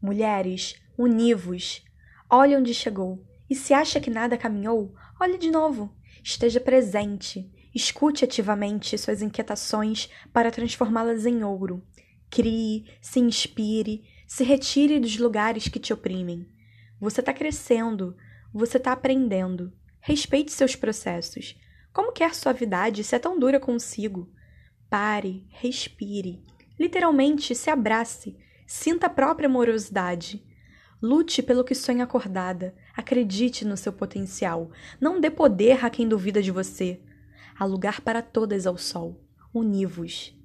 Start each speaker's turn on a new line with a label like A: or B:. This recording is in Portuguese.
A: Mulheres, univos. Olhe onde chegou. E se acha que nada caminhou, olhe de novo. Esteja presente. Escute ativamente suas inquietações para transformá-las em ouro. Crie, se inspire, se retire dos lugares que te oprimem. Você está crescendo, você está aprendendo. Respeite seus processos. Como quer suavidade se é tão dura consigo? Pare, respire. Literalmente, se abrace. Sinta a própria amorosidade. Lute pelo que sonha acordada. Acredite no seu potencial. Não dê poder a quem duvida de você. Há lugar para todas ao sol. Univos.